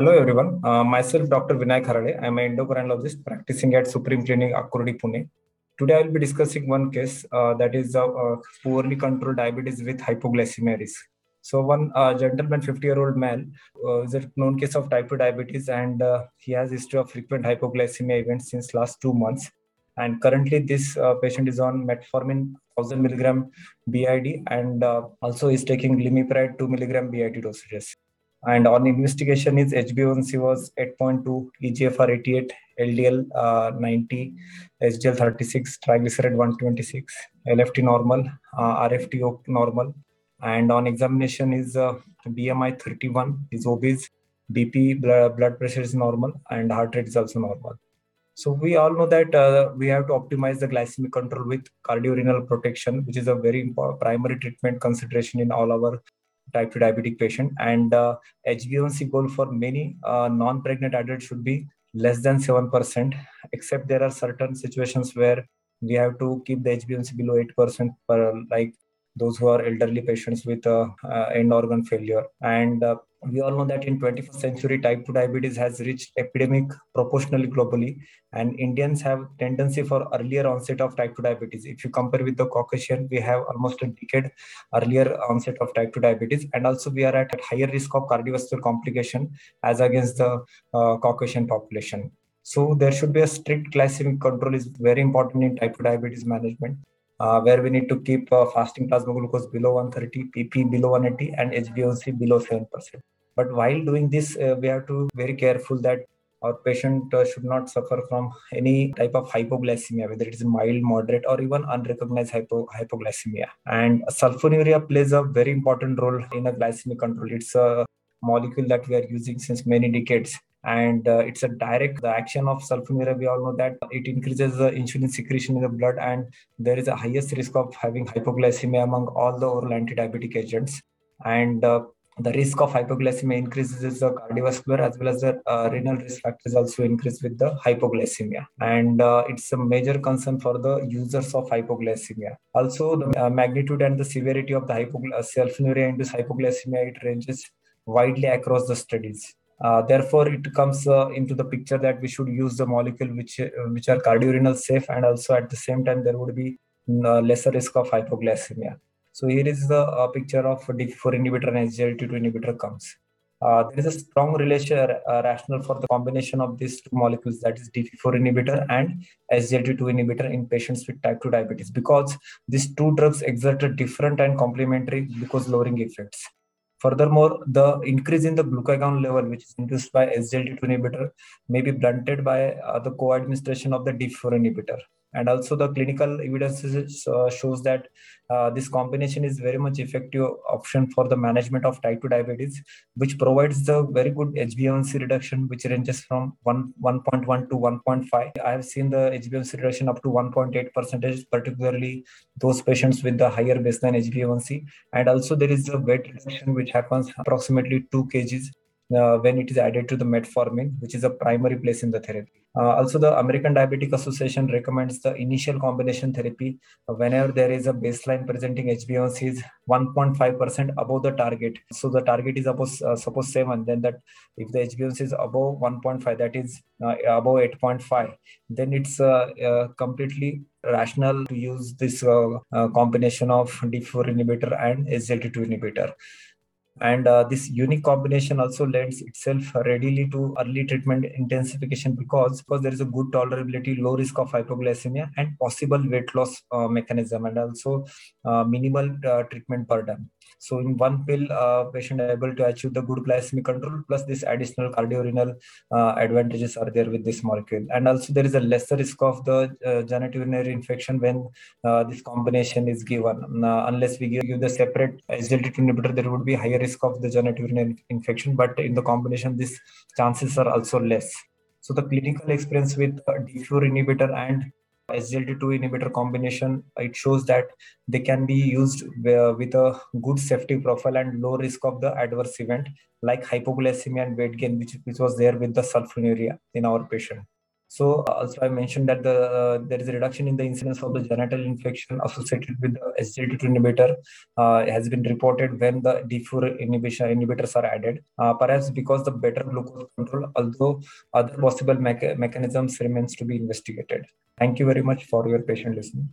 Hello everyone, uh, myself Dr. Vinayak Harale. I'm an endocrinologist practicing at Supreme Clinic, Akurdi, Pune. Today I will be discussing one case uh, that is uh, poorly controlled diabetes with hypoglycemia risk. So one uh, gentleman, 50 year old male, uh, is a known case of type 2 diabetes and uh, he has history of frequent hypoglycemia events since last two months. And currently this uh, patient is on metformin 1000 milligram BID and uh, also is taking glimepiride 2 milligram BID dosages. And on investigation is HbA1c was 8.2, EGFR 88, LDL uh, 90, HDL 36, triglyceride 126, LFT normal, RFT normal, and on examination is uh, BMI 31 is obese, BP blood, pressure is normal, and heart rate is also normal. So we all know that uh, we have to optimize the glycemic control with cardiorenal protection, which is a very primary treatment consideration in all our type 2 diabetic patient. And uh, HbA1c goal for many uh, non-pregnant adults should be less than 7%, except there are certain situations where we have to keep the HbA1c below 8% per like those who are elderly patients with uh, uh, end organ failure. And uh, we all know that in 21st century, type 2 diabetes has reached epidemic proportionally globally, and Indians have tendency for earlier onset of type 2 diabetes. If you compare with the Caucasian, we have almost a decade earlier onset of type 2 diabetes, and also we are at higher risk of cardiovascular complication as against the uh, Caucasian population. So there should be a strict glycemic control is very important in type 2 diabetes management uh, where we need to keep uh, fasting plasma glucose below 130, PP below 180, and HbA1c below 7%. But while doing this, uh, we have to be very careful that our patient uh, should not suffer from any type of hypoglycemia, whether it is mild, moderate, or even unrecognized hypo, hypoglycemia. And sulfonylurea plays a very important role in a glycemic control. It's a molecule that we are using since many decades and uh, it's a direct the action of sulfonylurea we all know that it increases the insulin secretion in the blood and there is a highest risk of having hypoglycemia among all the oral anti-diabetic agents. And uh, the risk of hypoglycemia increases the cardiovascular as well as the uh, renal risk factors also increase with the hypoglycemia. And uh, it's a major concern for the users of hypoglycemia. Also the uh, magnitude and the severity of the hypoglycemia sulfonylurea induced hypoglycemia it ranges widely across the studies uh, therefore, it comes uh, into the picture that we should use the molecule which uh, which are cardiorenal safe, and also at the same time there would be uh, lesser risk of hypoglycemia. So here is the uh, picture of DPP-4 inhibitor and SGLT2 inhibitor comes. Uh, there is a strong relation rationale for the combination of these two molecules, that is DPP-4 inhibitor and SGLT2 inhibitor in patients with type 2 diabetes, because these two drugs exert a different and complementary glucose lowering effects. Furthermore, the increase in the glucagon level, which is induced by SGLT2 inhibitor, may be blunted by uh, the co-administration of the DPP-4 inhibitor and also the clinical evidence uh, shows that uh, this combination is very much effective option for the management of type 2 diabetes which provides the very good hba1c reduction which ranges from 1 1.1 to 1.5 i have seen the hba1c reduction up to 1.8 percentage particularly those patients with the higher baseline hba1c and also there is a weight reduction which happens approximately 2 kgs uh, when it is added to the metformin, which is a primary place in the therapy. Uh, also, the American Diabetic Association recommends the initial combination therapy whenever there is a baseline presenting HbA1c is 1.5% above the target. So the target is above, uh, suppose 7, then that if the HbA1c is above 1.5, that is uh, above 8.5, then it's uh, uh, completely rational to use this combination of D4 inhibitor and SGLT2 inhibitor and uh, this unique combination also lends itself readily to early treatment intensification because because there is a good tolerability low risk of hypoglycemia and possible weight loss uh, mechanism and also uh, minimal uh, treatment burden so in one pill uh, patient able to achieve the good glycemic control plus this additional cardiorenal uh, advantages are there with this molecule and also there is a lesser risk of the genitourinary infection when this combination is given unless we give, give the separate SGLT2 inhibitor there would be higher risk of the genitourinary infection, but in the combination, these chances are also less. So the clinical experience with D4 inhibitor and SGLT2 inhibitor combination, it shows that they can be used with a good safety profile and low risk of the adverse event like hypoglycemia and weight gain, which, which was there with the sulfonylurea in our patient. So uh, also I mentioned that the uh, there is a reduction in the incidence of the genital infection associated with the SGLT2 inhibitor uh, has been reported when the D4 inhibition inhibitors are added. Uh, perhaps because the better glucose control, although other possible mecha mechanisms remains to be investigated. Thank you very much for your patient listening.